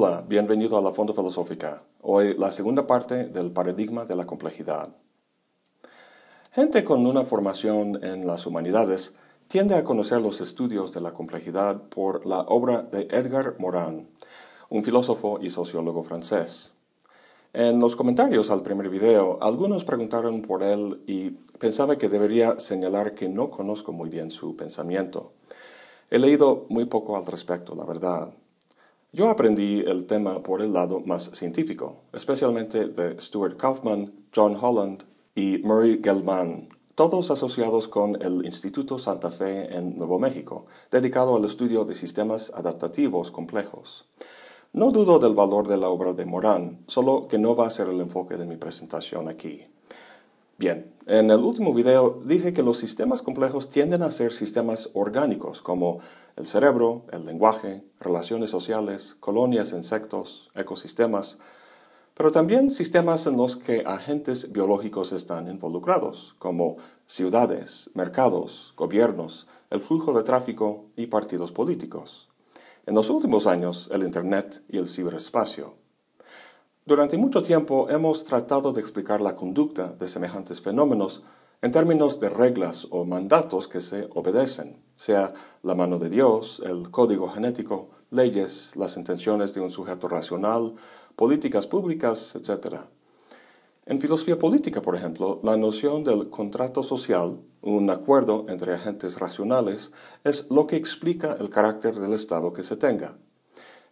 Hola, bienvenido a la Fondo Filosófica. Hoy la segunda parte del paradigma de la complejidad. Gente con una formación en las humanidades tiende a conocer los estudios de la complejidad por la obra de Edgar Morin, un filósofo y sociólogo francés. En los comentarios al primer video, algunos preguntaron por él y pensaba que debería señalar que no conozco muy bien su pensamiento. He leído muy poco al respecto, la verdad. Yo aprendí el tema por el lado más científico, especialmente de Stuart Kaufman, John Holland y Murray Gell-Mann, todos asociados con el Instituto Santa Fe en Nuevo México, dedicado al estudio de sistemas adaptativos complejos. No dudo del valor de la obra de Morán, solo que no va a ser el enfoque de mi presentación aquí. Bien, en el último video dije que los sistemas complejos tienden a ser sistemas orgánicos, como el cerebro, el lenguaje, relaciones sociales, colonias, insectos, ecosistemas, pero también sistemas en los que agentes biológicos están involucrados, como ciudades, mercados, gobiernos, el flujo de tráfico y partidos políticos. En los últimos años, el Internet y el ciberespacio. Durante mucho tiempo hemos tratado de explicar la conducta de semejantes fenómenos en términos de reglas o mandatos que se obedecen, sea la mano de Dios, el código genético, leyes, las intenciones de un sujeto racional, políticas públicas, etc. En filosofía política, por ejemplo, la noción del contrato social, un acuerdo entre agentes racionales, es lo que explica el carácter del Estado que se tenga.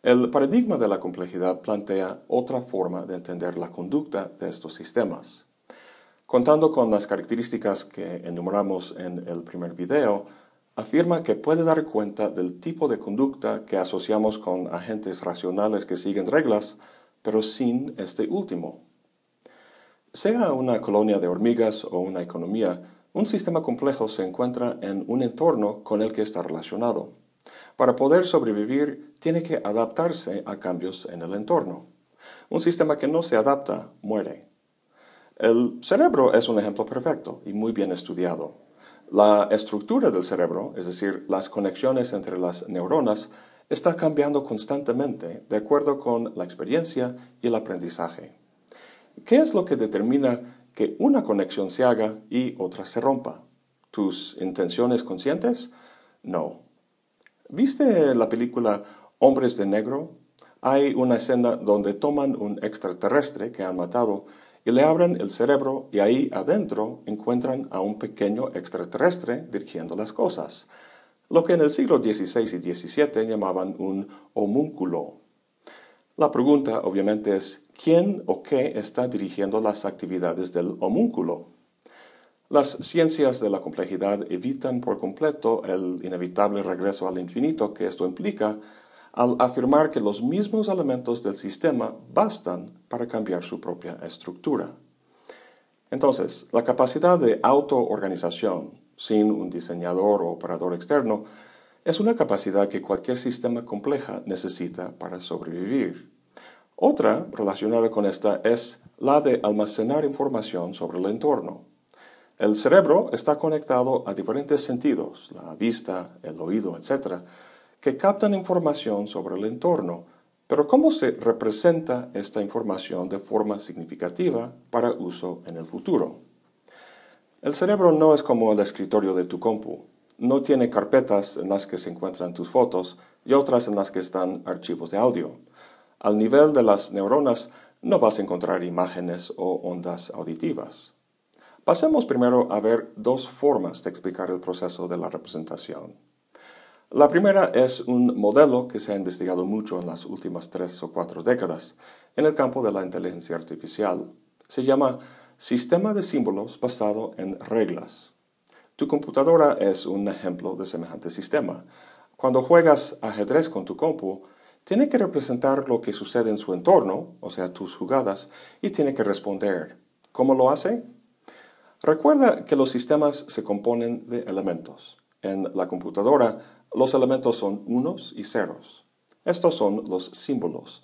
El paradigma de la complejidad plantea otra forma de entender la conducta de estos sistemas. Contando con las características que enumeramos en el primer video, afirma que puede dar cuenta del tipo de conducta que asociamos con agentes racionales que siguen reglas, pero sin este último. Sea una colonia de hormigas o una economía, un sistema complejo se encuentra en un entorno con el que está relacionado. Para poder sobrevivir, tiene que adaptarse a cambios en el entorno. Un sistema que no se adapta muere. El cerebro es un ejemplo perfecto y muy bien estudiado. La estructura del cerebro, es decir, las conexiones entre las neuronas, está cambiando constantemente de acuerdo con la experiencia y el aprendizaje. ¿Qué es lo que determina que una conexión se haga y otra se rompa? ¿Tus intenciones conscientes? No. ¿Viste la película Hombres de Negro? Hay una escena donde toman un extraterrestre que han matado y le abren el cerebro y ahí adentro encuentran a un pequeño extraterrestre dirigiendo las cosas, lo que en el siglo XVI y XVII llamaban un homúnculo. La pregunta obviamente es, ¿quién o qué está dirigiendo las actividades del homúnculo? Las ciencias de la complejidad evitan por completo el inevitable regreso al infinito que esto implica al afirmar que los mismos elementos del sistema bastan para cambiar su propia estructura. Entonces, la capacidad de autoorganización sin un diseñador o operador externo es una capacidad que cualquier sistema compleja necesita para sobrevivir. Otra relacionada con esta es la de almacenar información sobre el entorno. El cerebro está conectado a diferentes sentidos, la vista, el oído, etc., que captan información sobre el entorno, pero ¿cómo se representa esta información de forma significativa para uso en el futuro? El cerebro no es como el escritorio de tu compu. No tiene carpetas en las que se encuentran tus fotos y otras en las que están archivos de audio. Al nivel de las neuronas no vas a encontrar imágenes o ondas auditivas. Pasemos primero a ver dos formas de explicar el proceso de la representación. La primera es un modelo que se ha investigado mucho en las últimas tres o cuatro décadas en el campo de la inteligencia artificial. Se llama sistema de símbolos basado en reglas. Tu computadora es un ejemplo de semejante sistema. Cuando juegas ajedrez con tu compu, tiene que representar lo que sucede en su entorno, o sea, tus jugadas, y tiene que responder. ¿Cómo lo hace? Recuerda que los sistemas se componen de elementos. En la computadora, los elementos son unos y ceros. Estos son los símbolos.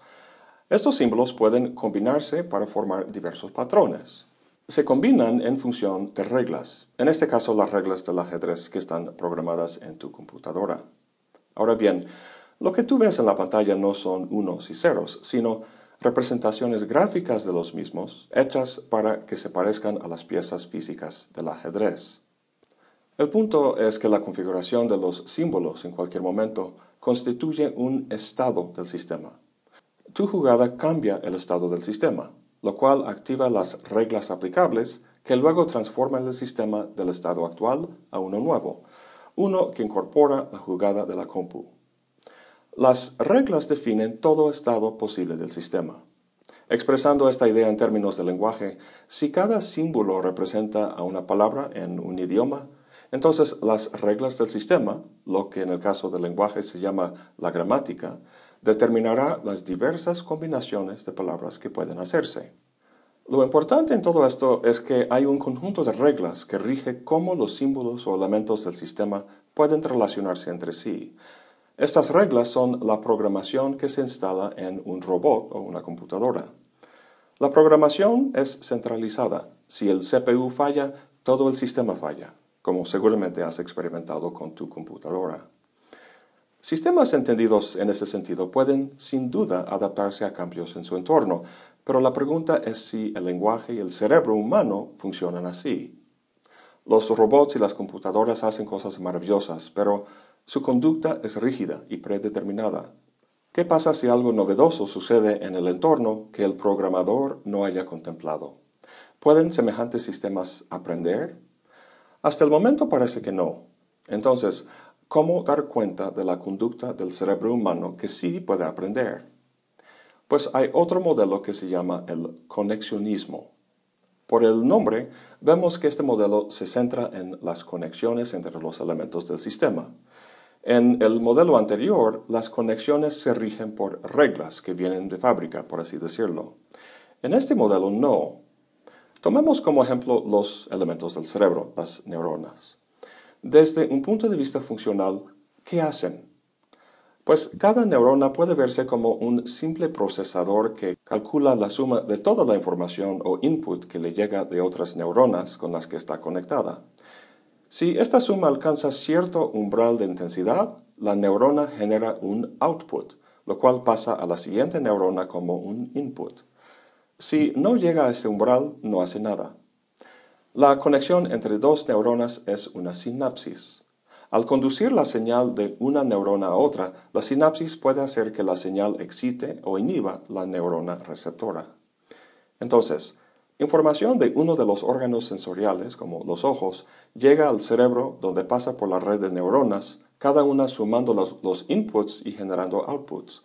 Estos símbolos pueden combinarse para formar diversos patrones. Se combinan en función de reglas, en este caso las reglas del ajedrez que están programadas en tu computadora. Ahora bien, Lo que tú ves en la pantalla no son unos y ceros, sino representaciones gráficas de los mismos hechas para que se parezcan a las piezas físicas del ajedrez. El punto es que la configuración de los símbolos en cualquier momento constituye un estado del sistema. Tu jugada cambia el estado del sistema, lo cual activa las reglas aplicables que luego transforman el sistema del estado actual a uno nuevo, uno que incorpora la jugada de la compu. Las reglas definen todo estado posible del sistema. Expresando esta idea en términos de lenguaje, si cada símbolo representa a una palabra en un idioma, entonces las reglas del sistema, lo que en el caso del lenguaje se llama la gramática, determinará las diversas combinaciones de palabras que pueden hacerse. Lo importante en todo esto es que hay un conjunto de reglas que rige cómo los símbolos o elementos del sistema pueden relacionarse entre sí, estas reglas son la programación que se instala en un robot o una computadora. La programación es centralizada. Si el CPU falla, todo el sistema falla, como seguramente has experimentado con tu computadora. Sistemas entendidos en ese sentido pueden, sin duda, adaptarse a cambios en su entorno, pero la pregunta es si el lenguaje y el cerebro humano funcionan así. Los robots y las computadoras hacen cosas maravillosas, pero su conducta es rígida y predeterminada. ¿Qué pasa si algo novedoso sucede en el entorno que el programador no haya contemplado? ¿Pueden semejantes sistemas aprender? Hasta el momento parece que no. Entonces, ¿cómo dar cuenta de la conducta del cerebro humano que sí puede aprender? Pues hay otro modelo que se llama el conexionismo. Por el nombre, vemos que este modelo se centra en las conexiones entre los elementos del sistema. En el modelo anterior, las conexiones se rigen por reglas que vienen de fábrica, por así decirlo. En este modelo no. Tomemos como ejemplo los elementos del cerebro, las neuronas. Desde un punto de vista funcional, ¿qué hacen? Pues cada neurona puede verse como un simple procesador que calcula la suma de toda la información o input que le llega de otras neuronas con las que está conectada. Si esta suma alcanza cierto umbral de intensidad, la neurona genera un output, lo cual pasa a la siguiente neurona como un input. Si no llega a este umbral, no hace nada. La conexión entre dos neuronas es una sinapsis. Al conducir la señal de una neurona a otra, la sinapsis puede hacer que la señal excite o inhiba la neurona receptora. Entonces, Información de uno de los órganos sensoriales, como los ojos, llega al cerebro donde pasa por la red de neuronas, cada una sumando los, inputs y generando outputs,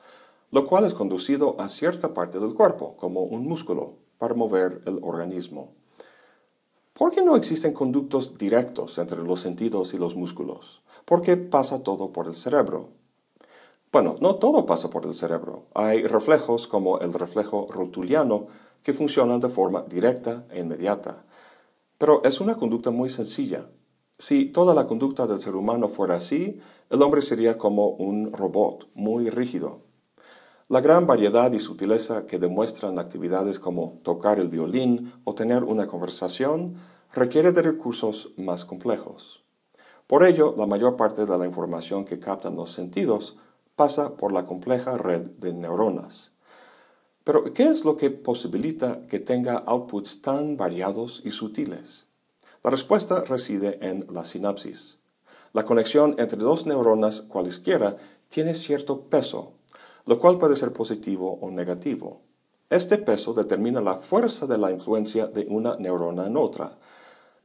lo cual es conducido a cierta parte del cuerpo, como un músculo, para mover el organismo. ¿Por qué no existen conductos directos entre los sentidos y los músculos? ¿Por qué pasa todo por el cerebro? Bueno, no todo pasa por el cerebro. Hay reflejos como el reflejo rotuliano que funcionan de forma directa e inmediata. Pero es una conducta muy sencilla. Si toda la conducta del ser humano fuera así, el hombre sería como un robot, muy rígido. La gran variedad y sutileza que demuestran actividades como tocar el violín o tener una conversación requiere de recursos más complejos. Por ello, la mayor parte de la información que captan los sentidos pasa por la compleja red de neuronas. Pero, ¿qué es lo que posibilita que tenga outputs tan variados y sutiles? La respuesta reside en la sinapsis. La conexión entre dos neuronas cualesquiera tiene cierto peso, lo cual puede ser positivo o negativo. Este peso determina la fuerza de la influencia de una neurona en otra.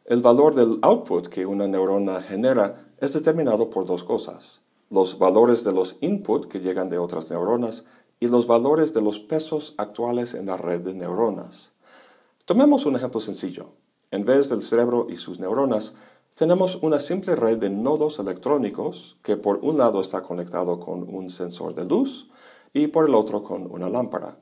El valor del output que una neurona genera es determinado por dos cosas. Los valores de los inputs que llegan de otras neuronas y los valores de los pesos actuales en la red de neuronas. Tomemos un ejemplo sencillo. En vez del cerebro y sus neuronas, tenemos una simple red de nodos electrónicos que por un lado está conectado con un sensor de luz y por el otro con una lámpara.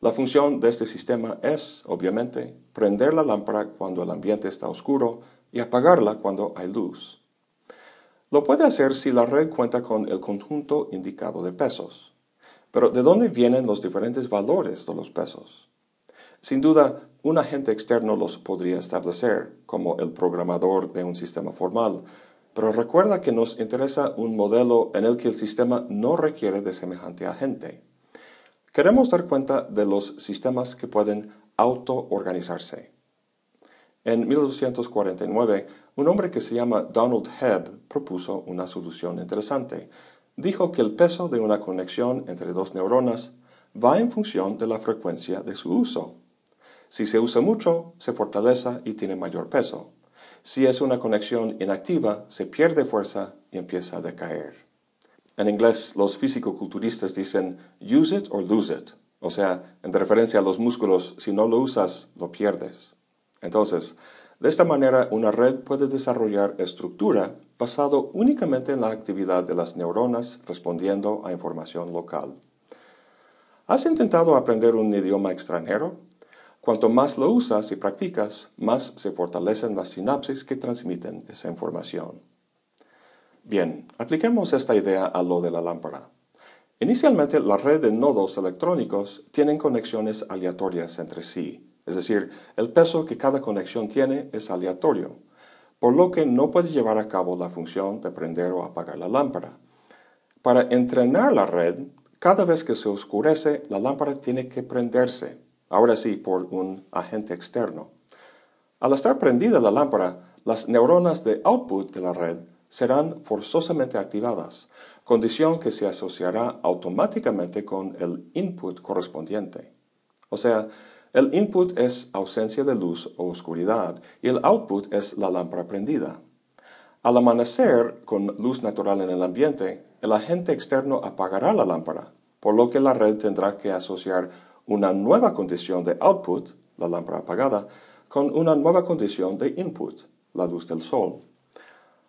La función de este sistema es, obviamente, prender la lámpara cuando el ambiente está oscuro y apagarla cuando hay luz. Lo puede hacer si la red cuenta con el conjunto indicado de pesos. Pero ¿de dónde vienen los diferentes valores de los pesos? Sin duda, un agente externo los podría establecer, como el programador de un sistema formal, pero recuerda que nos interesa un modelo en el que el sistema no requiere de semejante agente. Queremos dar cuenta de los sistemas que pueden auto-organizarse. En 1249, un hombre que se llama Donald Hebb propuso una solución interesante. Dijo que el peso de una conexión entre dos neuronas va en función de la frecuencia de su uso. Si se usa mucho, se fortalece y tiene mayor peso. Si es una conexión inactiva, se pierde fuerza y empieza a decaer. En inglés, los físico-culturistas dicen use it or lose it, o sea, en referencia a los músculos, si no lo usas, lo pierdes. Entonces, de esta manera, una red puede desarrollar estructura basado únicamente en la actividad de las neuronas respondiendo a información local. ¿Has intentado aprender un idioma extranjero? Cuanto más lo usas y practicas, más se fortalecen las sinapsis que transmiten esa información. Bien, apliquemos esta idea a lo de la lámpara. Inicialmente, la red de nodos electrónicos tienen conexiones aleatorias entre sí, es decir, el peso que cada conexión tiene es aleatorio, por lo que no puede llevar a cabo la función de prender o apagar la lámpara. Para entrenar la red, cada vez que se oscurece, la lámpara tiene que prenderse, ahora sí, por un agente externo. Al estar prendida la lámpara, las neuronas de output de la red serán forzosamente activadas, condición que se asociará automáticamente con el input correspondiente. O sea, el input es ausencia de luz o oscuridad y el output es la lámpara prendida. Al amanecer, con luz natural en el ambiente, el agente externo apagará la lámpara, por lo que la red tendrá que asociar una nueva condición de output, la lámpara apagada, con una nueva condición de input, la luz del sol.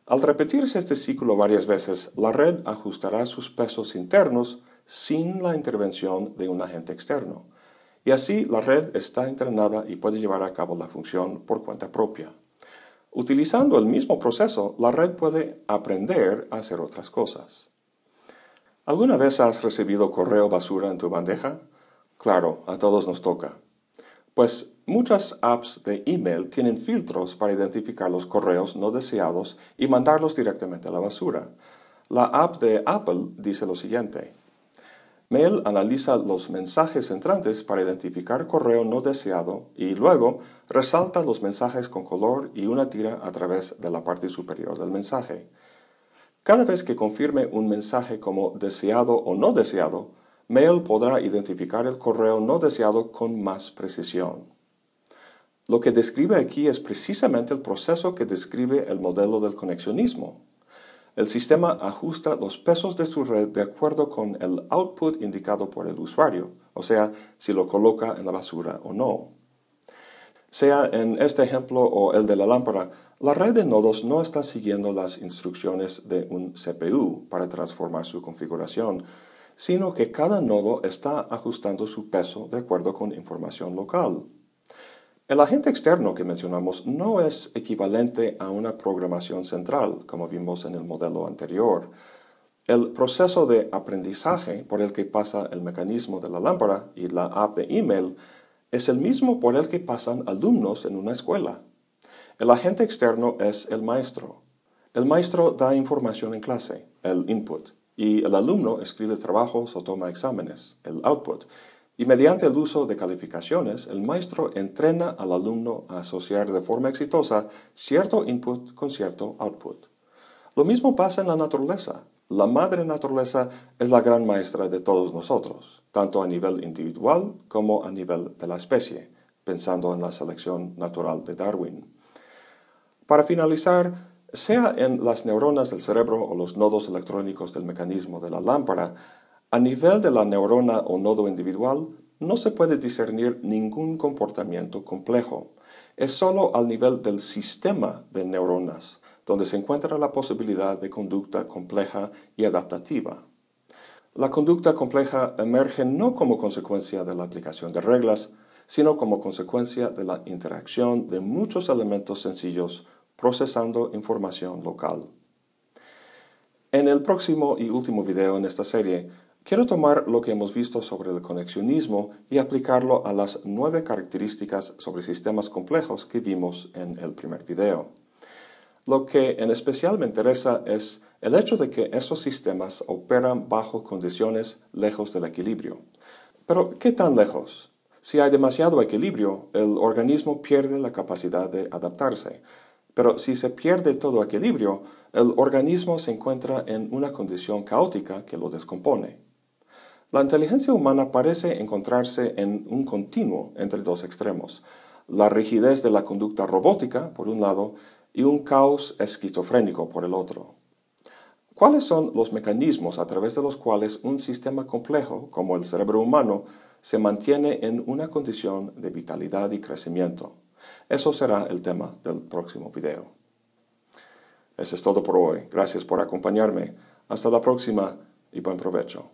Al repetirse este ciclo varias veces, la red ajustará sus pesos internos sin la intervención de un agente externo. Y así la red está entrenada y puede llevar a cabo la función por cuenta propia. Utilizando el mismo proceso, la red puede aprender a hacer otras cosas. ¿Alguna vez has recibido correo basura en tu bandeja? Claro, a todos nos toca. Pues muchas apps de email tienen filtros para identificar los correos no deseados y mandarlos directamente a la basura. La app de Apple dice lo siguiente. Mail analiza los mensajes entrantes para identificar correo no deseado y luego resalta los mensajes con color y una tira a través de la parte superior del mensaje. Cada vez que confirme un mensaje como deseado o no deseado, Mail podrá identificar el correo no deseado con más precisión. Lo que describe aquí es precisamente el proceso que describe el modelo del conexionismo. El sistema ajusta los pesos de su red de acuerdo con el output indicado por el usuario, o sea, si lo coloca en la basura o no. Sea en este ejemplo o el de la lámpara, la red de nodos no está siguiendo las instrucciones de un CPU para transformar su configuración, sino que cada nodo está ajustando su peso de acuerdo con información local. El agente externo que mencionamos no es equivalente a una programación central, como vimos en el modelo anterior. El proceso de aprendizaje por el que pasa el mecanismo de la lámpara y la app de email es el mismo por el que pasan alumnos en una escuela. El agente externo es el maestro. El maestro da información en clase, el input y el alumno escribe trabajos o toma exámenes, el output. Y mediante el uso de calificaciones, el maestro entrena al alumno a asociar de forma exitosa cierto input con cierto output. Lo mismo pasa en la naturaleza. La madre naturaleza es la gran maestra de todos nosotros, tanto a nivel individual como a nivel de la especie, pensando en la selección natural de Darwin. Para finalizar, sea en las neuronas del cerebro o los nodos electrónicos del mecanismo de la lámpara, a nivel de la neurona o nodo individual no se puede discernir ningún comportamiento complejo. Es solo al nivel del sistema de neuronas donde se encuentra la posibilidad de conducta compleja y adaptativa. La conducta compleja emerge no como consecuencia de la aplicación de reglas, sino como consecuencia de la interacción de muchos elementos sencillos procesando información local. En el próximo y último video en esta serie, quiero tomar lo que hemos visto sobre el conexionismo y aplicarlo a las nueve características sobre sistemas complejos que vimos en el primer video. Lo que en especial me interesa es el hecho de que esos sistemas operan bajo condiciones lejos del equilibrio. Pero, ¿qué tan lejos? Si hay demasiado equilibrio, el organismo pierde la capacidad de adaptarse. Pero si se pierde todo equilibrio, el organismo se encuentra en una condición caótica que lo descompone. La inteligencia humana parece encontrarse en un continuo entre dos extremos. La rigidez de la conducta robótica, por un lado, y un caos esquizofrénico por el otro. ¿Cuáles son los mecanismos a través de los cuales un sistema complejo como el cerebro humano se mantiene en una condición de vitalidad y crecimiento? Eso será el tema del próximo video. Eso es todo por hoy. Gracias por acompañarme. Hasta la próxima y buen provecho.